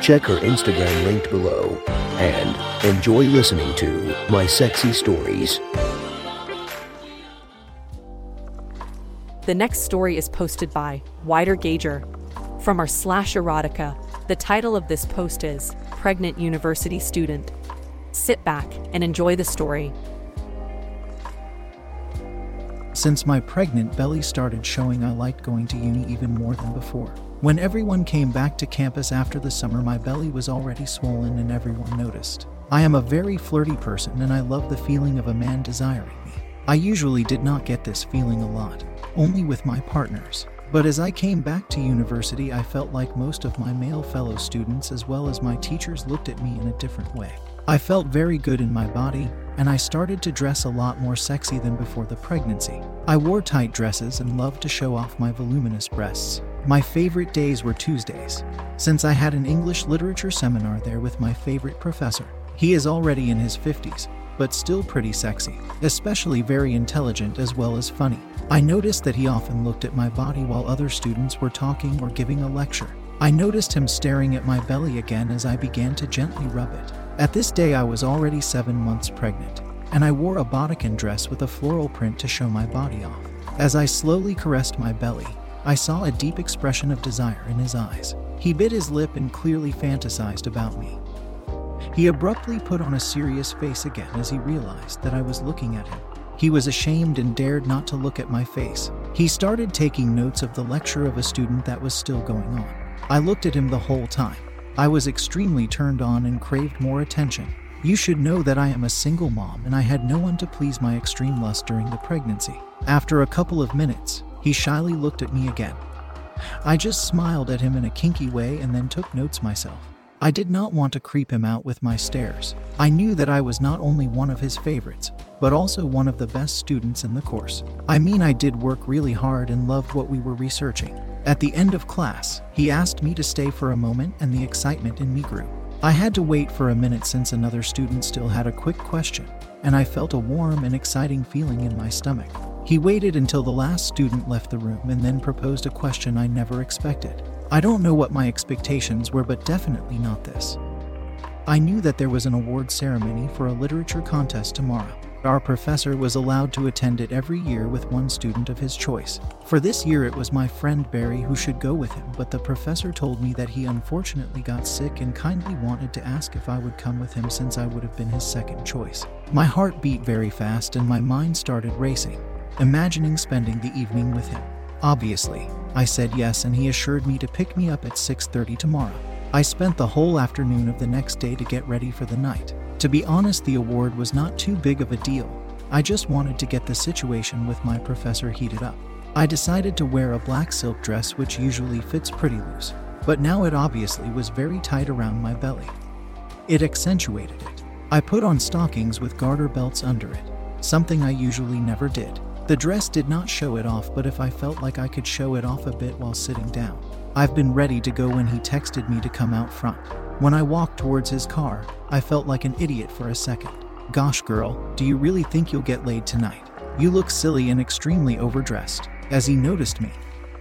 Check her Instagram linked below and enjoy listening to My Sexy Stories. The next story is posted by Wider Gager from our slash erotica. The title of this post is Pregnant University Student. Sit back and enjoy the story. Since my pregnant belly started showing, I liked going to uni even more than before. When everyone came back to campus after the summer, my belly was already swollen and everyone noticed. I am a very flirty person and I love the feeling of a man desiring me. I usually did not get this feeling a lot, only with my partners. But as I came back to university, I felt like most of my male fellow students, as well as my teachers, looked at me in a different way. I felt very good in my body, and I started to dress a lot more sexy than before the pregnancy. I wore tight dresses and loved to show off my voluminous breasts. My favorite days were Tuesdays, since I had an English literature seminar there with my favorite professor. He is already in his 50s, but still pretty sexy, especially very intelligent as well as funny. I noticed that he often looked at my body while other students were talking or giving a lecture. I noticed him staring at my belly again as I began to gently rub it. At this day, I was already seven months pregnant, and I wore a bodycon dress with a floral print to show my body off. As I slowly caressed my belly, I saw a deep expression of desire in his eyes. He bit his lip and clearly fantasized about me. He abruptly put on a serious face again as he realized that I was looking at him. He was ashamed and dared not to look at my face. He started taking notes of the lecture of a student that was still going on. I looked at him the whole time. I was extremely turned on and craved more attention. You should know that I am a single mom and I had no one to please my extreme lust during the pregnancy. After a couple of minutes, he shyly looked at me again. I just smiled at him in a kinky way and then took notes myself. I did not want to creep him out with my stares. I knew that I was not only one of his favorites, but also one of the best students in the course. I mean, I did work really hard and loved what we were researching. At the end of class, he asked me to stay for a moment, and the excitement in me grew. I had to wait for a minute since another student still had a quick question, and I felt a warm and exciting feeling in my stomach. He waited until the last student left the room and then proposed a question I never expected. I don't know what my expectations were, but definitely not this. I knew that there was an award ceremony for a literature contest tomorrow. Our professor was allowed to attend it every year with one student of his choice. For this year, it was my friend Barry who should go with him, but the professor told me that he unfortunately got sick and kindly wanted to ask if I would come with him since I would have been his second choice. My heart beat very fast and my mind started racing, imagining spending the evening with him. Obviously, I said yes and he assured me to pick me up at 6:30 tomorrow. I spent the whole afternoon of the next day to get ready for the night. To be honest, the award was not too big of a deal. I just wanted to get the situation with my professor heated up. I decided to wear a black silk dress which usually fits pretty loose, but now it obviously was very tight around my belly. It accentuated it. I put on stockings with garter belts under it, something I usually never did. The dress did not show it off, but if I felt like I could show it off a bit while sitting down. I've been ready to go when he texted me to come out front. When I walked towards his car, I felt like an idiot for a second. Gosh, girl, do you really think you'll get laid tonight? You look silly and extremely overdressed. As he noticed me,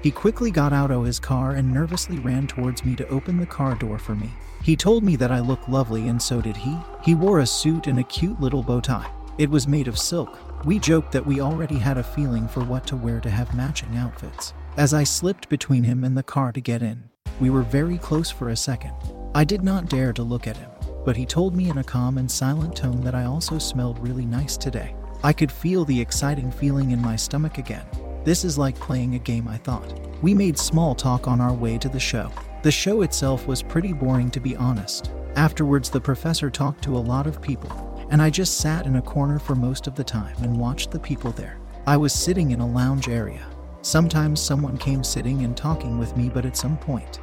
he quickly got out of his car and nervously ran towards me to open the car door for me. He told me that I looked lovely, and so did he. He wore a suit and a cute little bow tie. It was made of silk, we joked that we already had a feeling for what to wear to have matching outfits. As I slipped between him and the car to get in, we were very close for a second. I did not dare to look at him, but he told me in a calm and silent tone that I also smelled really nice today. I could feel the exciting feeling in my stomach again. This is like playing a game, I thought. We made small talk on our way to the show. The show itself was pretty boring, to be honest. Afterwards, the professor talked to a lot of people, and I just sat in a corner for most of the time and watched the people there. I was sitting in a lounge area. Sometimes someone came sitting and talking with me, but at some point,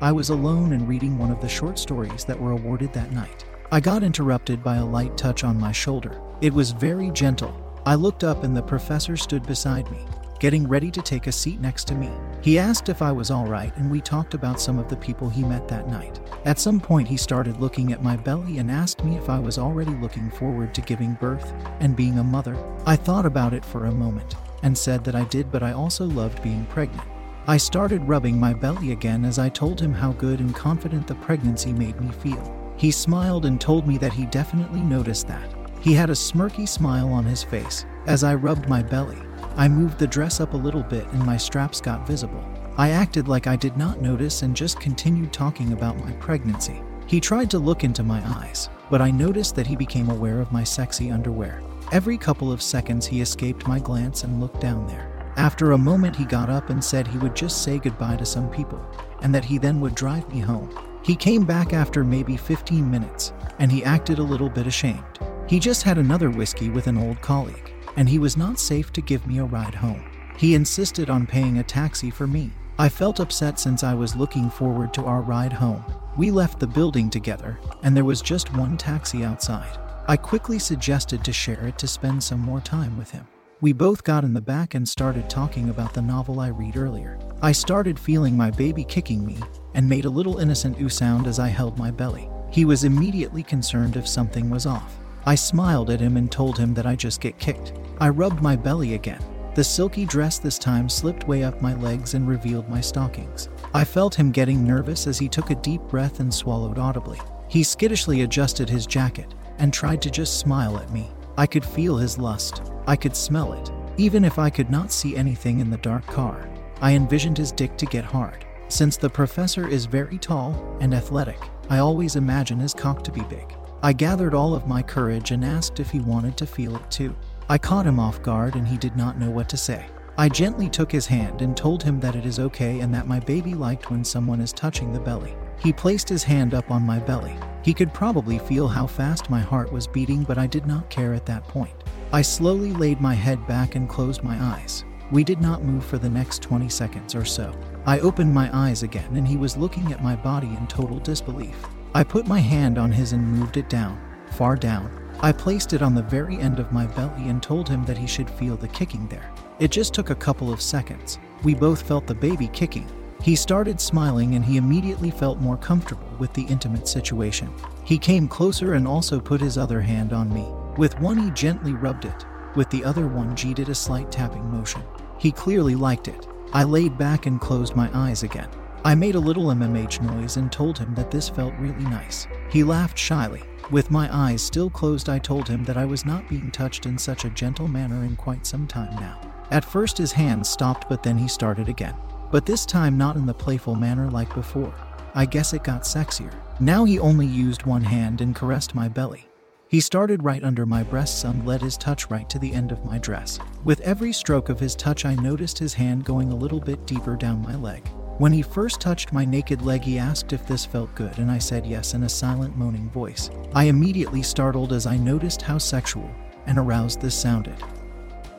I was alone and reading one of the short stories that were awarded that night. I got interrupted by a light touch on my shoulder. It was very gentle. I looked up and the professor stood beside me, getting ready to take a seat next to me. He asked if I was all right, and we talked about some of the people he met that night. At some point, he started looking at my belly and asked me if I was already looking forward to giving birth and being a mother. I thought about it for a moment and said that I did, but I also loved being pregnant. I started rubbing my belly again as I told him how good and confident the pregnancy made me feel. He smiled and told me that he definitely noticed that. He had a smirky smile on his face. As I rubbed my belly, I moved the dress up a little bit and my straps got visible. I acted like I did not notice and just continued talking about my pregnancy. He tried to look into my eyes, but I noticed that he became aware of my sexy underwear. Every couple of seconds, he escaped my glance and looked down there. After a moment, he got up and said he would just say goodbye to some people, and that he then would drive me home. He came back after maybe 15 minutes, and he acted a little bit ashamed. He just had another whiskey with an old colleague, and he was not safe to give me a ride home. He insisted on paying a taxi for me. I felt upset since I was looking forward to our ride home. We left the building together, and there was just one taxi outside. I quickly suggested to share it to spend some more time with him. We both got in the back and started talking about the novel I read earlier. I started feeling my baby kicking me and made a little innocent ooh sound as I held my belly. He was immediately concerned if something was off. I smiled at him and told him that I just get kicked. I rubbed my belly again the silky dress this time slipped way up my legs and revealed my stockings. I felt him getting nervous as he took a deep breath and swallowed audibly. He skittishly adjusted his jacket and tried to just smile at me. I could feel his lust. I could smell it. Even if I could not see anything in the dark car, I envisioned his dick to get hard. Since the professor is very tall and athletic, I always imagine his cock to be big. I gathered all of my courage and asked if he wanted to feel it too. I caught him off guard and he did not know what to say. I gently took his hand and told him that it is okay and that my baby liked when someone is touching the belly. He placed his hand up on my belly. He could probably feel how fast my heart was beating, but I did not care at that point. I slowly laid my head back and closed my eyes. We did not move for the next 20 seconds or so. I opened my eyes again and he was looking at my body in total disbelief. I put my hand on his and moved it down, far down, I placed it on the very end of my belly and told him that he should feel the kicking there. It just took a couple of seconds. We both felt the baby kicking. He started smiling and he immediately felt more comfortable with the intimate situation. He came closer and also put his other hand on me. With one, he gently rubbed it. With the other one, G did a slight tapping motion. He clearly liked it. I laid back and closed my eyes again. I made a little MMH noise and told him that this felt really nice. He laughed shyly. With my eyes still closed, I told him that I was not being touched in such a gentle manner in quite some time now. At first, his hands stopped, but then he started again. But this time, not in the playful manner like before. I guess it got sexier. Now he only used one hand and caressed my belly. He started right under my breasts and led his touch right to the end of my dress. With every stroke of his touch, I noticed his hand going a little bit deeper down my leg. When he first touched my naked leg, he asked if this felt good, and I said yes in a silent, moaning voice. I immediately startled as I noticed how sexual and aroused this sounded.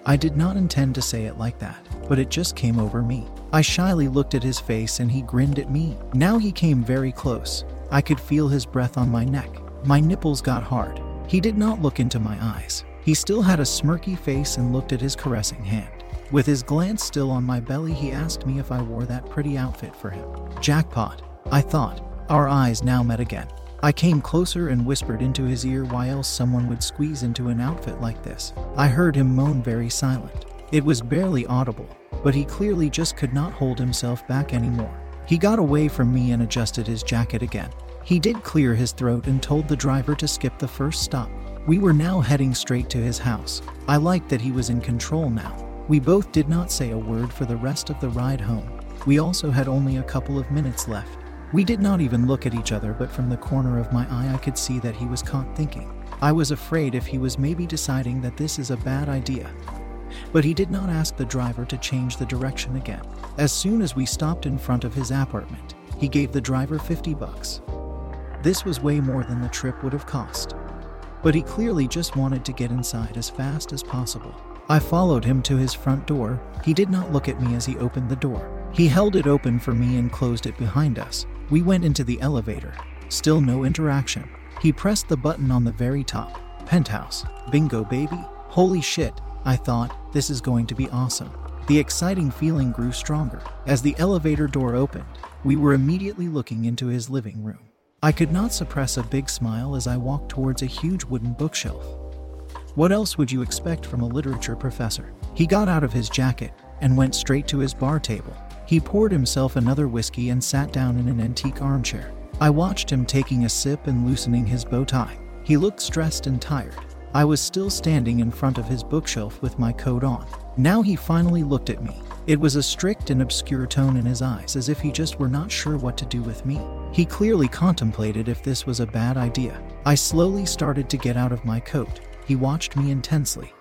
I did not intend to say it like that, but it just came over me. I shyly looked at his face and he grinned at me. Now he came very close. I could feel his breath on my neck. My nipples got hard. He did not look into my eyes. He still had a smirky face and looked at his caressing hand. With his glance still on my belly, he asked me if I wore that pretty outfit for him. Jackpot, I thought. Our eyes now met again. I came closer and whispered into his ear why else someone would squeeze into an outfit like this. I heard him moan very silent. It was barely audible, but he clearly just could not hold himself back anymore. He got away from me and adjusted his jacket again. He did clear his throat and told the driver to skip the first stop. We were now heading straight to his house. I liked that he was in control now. We both did not say a word for the rest of the ride home. We also had only a couple of minutes left. We did not even look at each other, but from the corner of my eye, I could see that he was caught thinking. I was afraid if he was maybe deciding that this is a bad idea. But he did not ask the driver to change the direction again. As soon as we stopped in front of his apartment, he gave the driver 50 bucks. This was way more than the trip would have cost. But he clearly just wanted to get inside as fast as possible. I followed him to his front door. He did not look at me as he opened the door. He held it open for me and closed it behind us. We went into the elevator. Still no interaction. He pressed the button on the very top. Penthouse. Bingo, baby. Holy shit, I thought, this is going to be awesome. The exciting feeling grew stronger. As the elevator door opened, we were immediately looking into his living room. I could not suppress a big smile as I walked towards a huge wooden bookshelf. What else would you expect from a literature professor? He got out of his jacket and went straight to his bar table. He poured himself another whiskey and sat down in an antique armchair. I watched him taking a sip and loosening his bow tie. He looked stressed and tired. I was still standing in front of his bookshelf with my coat on. Now he finally looked at me. It was a strict and obscure tone in his eyes, as if he just were not sure what to do with me. He clearly contemplated if this was a bad idea. I slowly started to get out of my coat. He watched me intensely.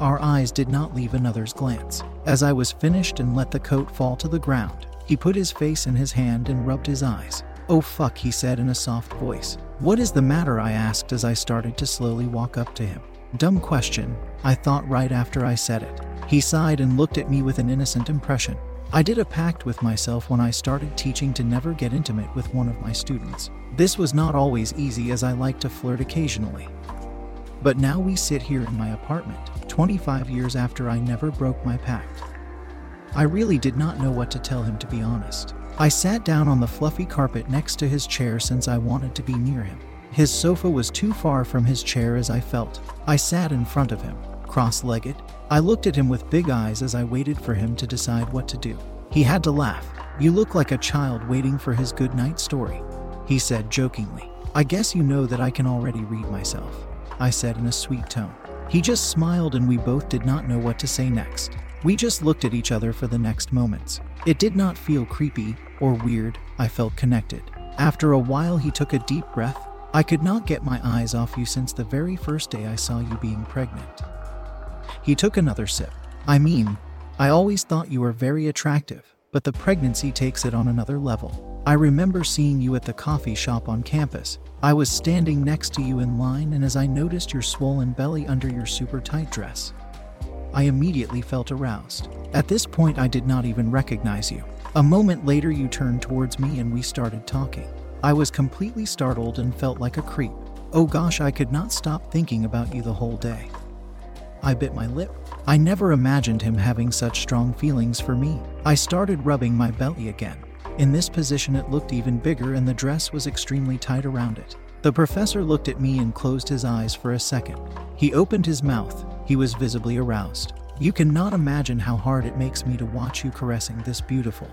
Our eyes did not leave another's glance. As I was finished and let the coat fall to the ground, he put his face in his hand and rubbed his eyes. Oh fuck, he said in a soft voice. What is the matter? I asked as I started to slowly walk up to him. Dumb question, I thought right after I said it. He sighed and looked at me with an innocent impression. I did a pact with myself when I started teaching to never get intimate with one of my students. This was not always easy as I like to flirt occasionally. But now we sit here in my apartment, 25 years after I never broke my pact. I really did not know what to tell him, to be honest. I sat down on the fluffy carpet next to his chair since I wanted to be near him. His sofa was too far from his chair as I felt. I sat in front of him, cross legged. I looked at him with big eyes as I waited for him to decide what to do. He had to laugh. You look like a child waiting for his good night story, he said jokingly. I guess you know that I can already read myself, I said in a sweet tone. He just smiled and we both did not know what to say next. We just looked at each other for the next moments. It did not feel creepy or weird, I felt connected. After a while, he took a deep breath. I could not get my eyes off you since the very first day I saw you being pregnant. He took another sip. I mean, I always thought you were very attractive, but the pregnancy takes it on another level. I remember seeing you at the coffee shop on campus. I was standing next to you in line, and as I noticed your swollen belly under your super tight dress, I immediately felt aroused. At this point, I did not even recognize you. A moment later, you turned towards me and we started talking. I was completely startled and felt like a creep. Oh gosh, I could not stop thinking about you the whole day. I bit my lip. I never imagined him having such strong feelings for me. I started rubbing my belly again. In this position, it looked even bigger and the dress was extremely tight around it. The professor looked at me and closed his eyes for a second. He opened his mouth. He was visibly aroused. You cannot imagine how hard it makes me to watch you caressing this beautiful,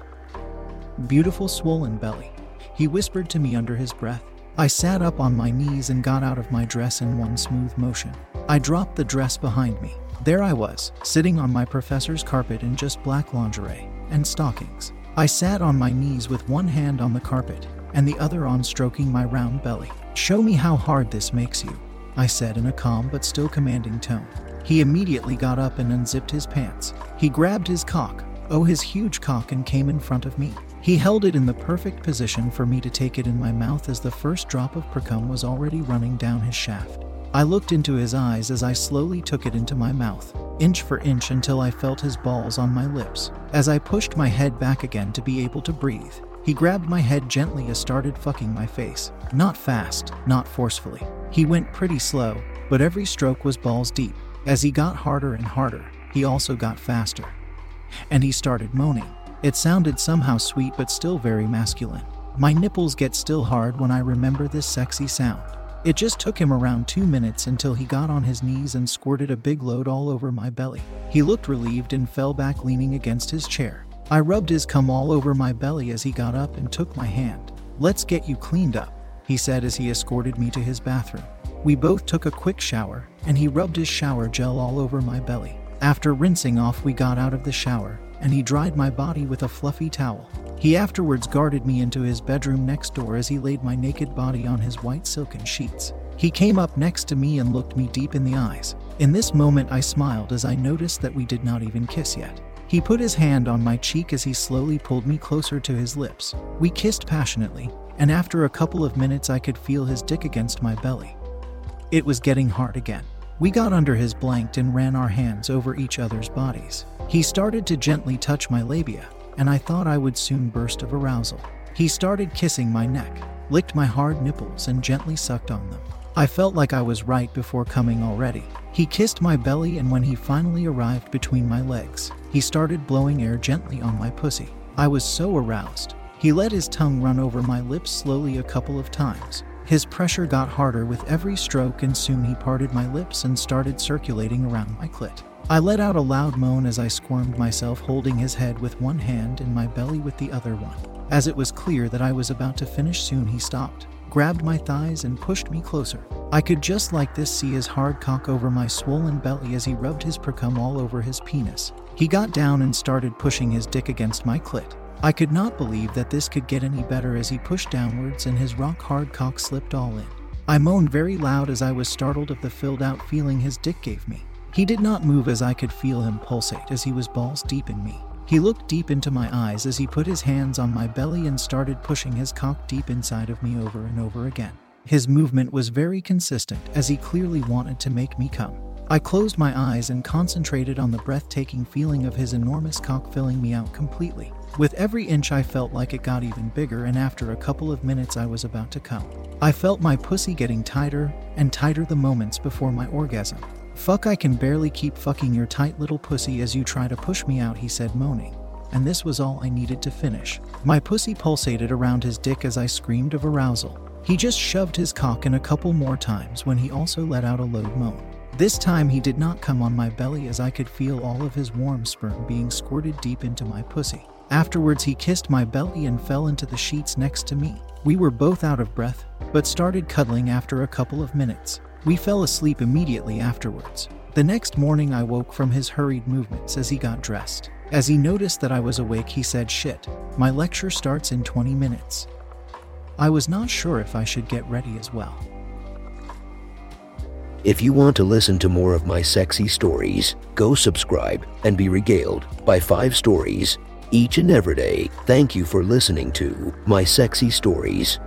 beautiful swollen belly. He whispered to me under his breath. I sat up on my knees and got out of my dress in one smooth motion. I dropped the dress behind me. There I was, sitting on my professor's carpet in just black lingerie and stockings. I sat on my knees with one hand on the carpet and the other on stroking my round belly. Show me how hard this makes you, I said in a calm but still commanding tone. He immediately got up and unzipped his pants. He grabbed his cock, oh, his huge cock, and came in front of me. He held it in the perfect position for me to take it in my mouth as the first drop of precum was already running down his shaft. I looked into his eyes as I slowly took it into my mouth, inch for inch until I felt his balls on my lips. As I pushed my head back again to be able to breathe, he grabbed my head gently and started fucking my face. Not fast, not forcefully. He went pretty slow, but every stroke was balls deep. As he got harder and harder, he also got faster. And he started moaning. It sounded somehow sweet but still very masculine. My nipples get still hard when I remember this sexy sound. It just took him around two minutes until he got on his knees and squirted a big load all over my belly. He looked relieved and fell back leaning against his chair. I rubbed his cum all over my belly as he got up and took my hand. Let's get you cleaned up, he said as he escorted me to his bathroom. We both took a quick shower, and he rubbed his shower gel all over my belly. After rinsing off, we got out of the shower, and he dried my body with a fluffy towel. He afterwards guarded me into his bedroom next door as he laid my naked body on his white silken sheets. He came up next to me and looked me deep in the eyes. In this moment, I smiled as I noticed that we did not even kiss yet. He put his hand on my cheek as he slowly pulled me closer to his lips. We kissed passionately, and after a couple of minutes, I could feel his dick against my belly. It was getting hard again. We got under his blanket and ran our hands over each other's bodies. He started to gently touch my labia, and I thought I would soon burst of arousal. He started kissing my neck. licked my hard nipples, and gently sucked on them. I felt like I was right before coming already. He kissed my belly, and when he finally arrived between my legs, he started blowing air gently on my pussy. I was so aroused. He let his tongue run over my lips slowly a couple of times. His pressure got harder with every stroke, and soon he parted my lips and started circulating around my clit. I let out a loud moan as I squirmed myself, holding his head with one hand and my belly with the other one. As it was clear that I was about to finish soon, he stopped, grabbed my thighs, and pushed me closer. I could just like this see his hard cock over my swollen belly as he rubbed his precum all over his penis. He got down and started pushing his dick against my clit. I could not believe that this could get any better as he pushed downwards and his rock hard cock slipped all in. I moaned very loud as I was startled of the filled out feeling his dick gave me. He did not move as I could feel him pulsate as he was balls deep in me. He looked deep into my eyes as he put his hands on my belly and started pushing his cock deep inside of me over and over again. His movement was very consistent as he clearly wanted to make me come. I closed my eyes and concentrated on the breathtaking feeling of his enormous cock filling me out completely. With every inch, I felt like it got even bigger, and after a couple of minutes, I was about to come. I felt my pussy getting tighter and tighter the moments before my orgasm. Fuck, I can barely keep fucking your tight little pussy as you try to push me out, he said, moaning. And this was all I needed to finish. My pussy pulsated around his dick as I screamed of arousal. He just shoved his cock in a couple more times when he also let out a low moan. This time he did not come on my belly as I could feel all of his warm sperm being squirted deep into my pussy. Afterwards, he kissed my belly and fell into the sheets next to me. We were both out of breath, but started cuddling after a couple of minutes. We fell asleep immediately afterwards. The next morning, I woke from his hurried movements as he got dressed. As he noticed that I was awake, he said, Shit, my lecture starts in 20 minutes. I was not sure if I should get ready as well. If you want to listen to more of my sexy stories, go subscribe and be regaled by five stories each and every day. Thank you for listening to My Sexy Stories.